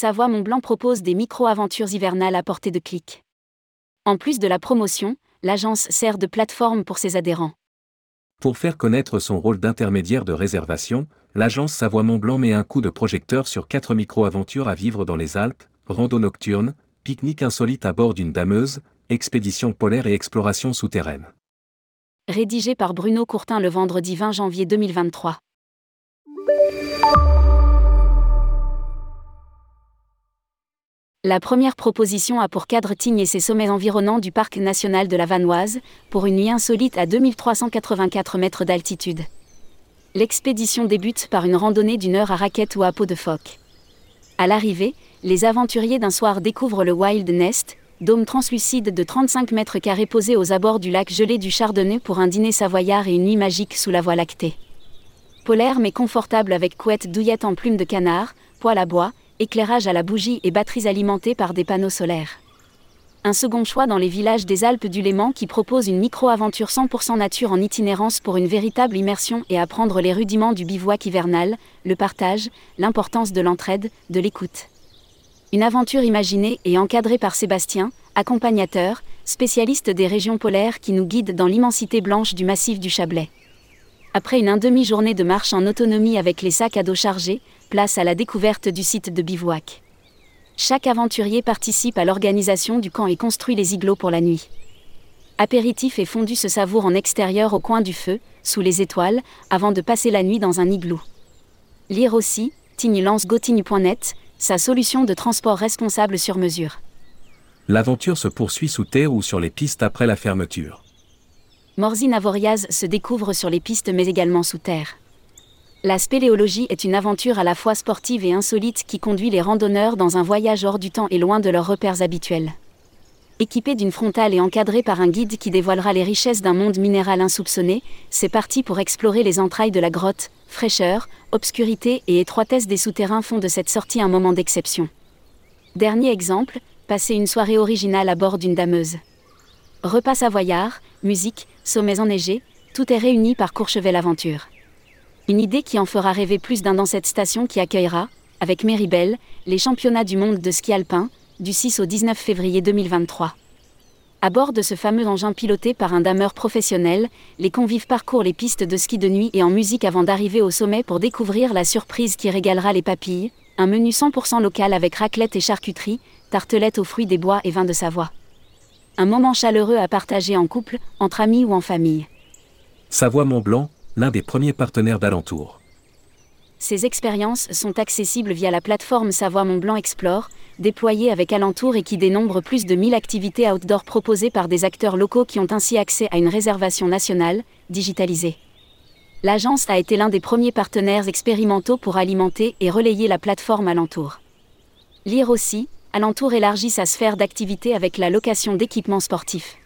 Savoie Mont-Blanc propose des micro-aventures hivernales à portée de clic. En plus de la promotion, l'agence sert de plateforme pour ses adhérents. Pour faire connaître son rôle d'intermédiaire de réservation, l'agence Savoie Mont-Blanc met un coup de projecteur sur quatre micro-aventures à vivre dans les Alpes, rando nocturne, pique-nique insolite à bord d'une dameuse, expédition polaire et exploration souterraine. Rédigé par Bruno Courtin le vendredi 20 janvier 2023. La première proposition a pour cadre Tignes et ses sommets environnants du parc national de la Vanoise, pour une nuit insolite à 2384 mètres d'altitude. L'expédition débute par une randonnée d'une heure à raquette ou à peau de phoque. À l'arrivée, les aventuriers d'un soir découvrent le Wild Nest, dôme translucide de 35 mètres carrés posé aux abords du lac gelé du Chardonnay pour un dîner savoyard et une nuit magique sous la voie lactée. Polaire mais confortable avec couette douillette en plumes de canard, poêle à bois, éclairage à la bougie et batteries alimentées par des panneaux solaires. Un second choix dans les villages des Alpes du Léman qui propose une micro-aventure 100% nature en itinérance pour une véritable immersion et apprendre les rudiments du bivouac hivernal, le partage, l'importance de l'entraide, de l'écoute. Une aventure imaginée et encadrée par Sébastien, accompagnateur, spécialiste des régions polaires qui nous guide dans l'immensité blanche du massif du Chablais. Après une demi-journée de marche en autonomie avec les sacs à dos chargés, place à la découverte du site de bivouac. Chaque aventurier participe à l'organisation du camp et construit les igloos pour la nuit. Apéritif et fondu se savoure en extérieur au coin du feu, sous les étoiles, avant de passer la nuit dans un igloo. Lire aussi, tignelancegotigne.net, sa solution de transport responsable sur mesure. L'aventure se poursuit sous terre ou sur les pistes après la fermeture. Morzine Avoriaz se découvre sur les pistes mais également sous terre. La spéléologie est une aventure à la fois sportive et insolite qui conduit les randonneurs dans un voyage hors du temps et loin de leurs repères habituels. Équipé d'une frontale et encadré par un guide qui dévoilera les richesses d'un monde minéral insoupçonné, c'est parti pour explorer les entrailles de la grotte. Fraîcheur, obscurité et étroitesse des souterrains font de cette sortie un moment d'exception. Dernier exemple, passer une soirée originale à bord d'une dameuse. Repas savoyard, musique, sommets enneigés, tout est réuni par Courchevel Aventure. Une idée qui en fera rêver plus d'un dans cette station qui accueillera, avec Méribel, les championnats du monde de ski alpin, du 6 au 19 février 2023. À bord de ce fameux engin piloté par un dameur professionnel, les convives parcourent les pistes de ski de nuit et en musique avant d'arriver au sommet pour découvrir la surprise qui régalera les papilles, un menu 100% local avec raclette et charcuterie, tartelettes aux fruits des bois et vins de Savoie. Un moment chaleureux à partager en couple, entre amis ou en famille. Savoie Mont Blanc, l'un des premiers partenaires d'Alentour. Ces expériences sont accessibles via la plateforme Savoie Mont Blanc Explore, déployée avec Alentour et qui dénombre plus de 1000 activités outdoor proposées par des acteurs locaux qui ont ainsi accès à une réservation nationale, digitalisée. L'agence a été l'un des premiers partenaires expérimentaux pour alimenter et relayer la plateforme Alentour. Lire aussi, Alentour élargit sa sphère d'activité avec la location d'équipements sportifs.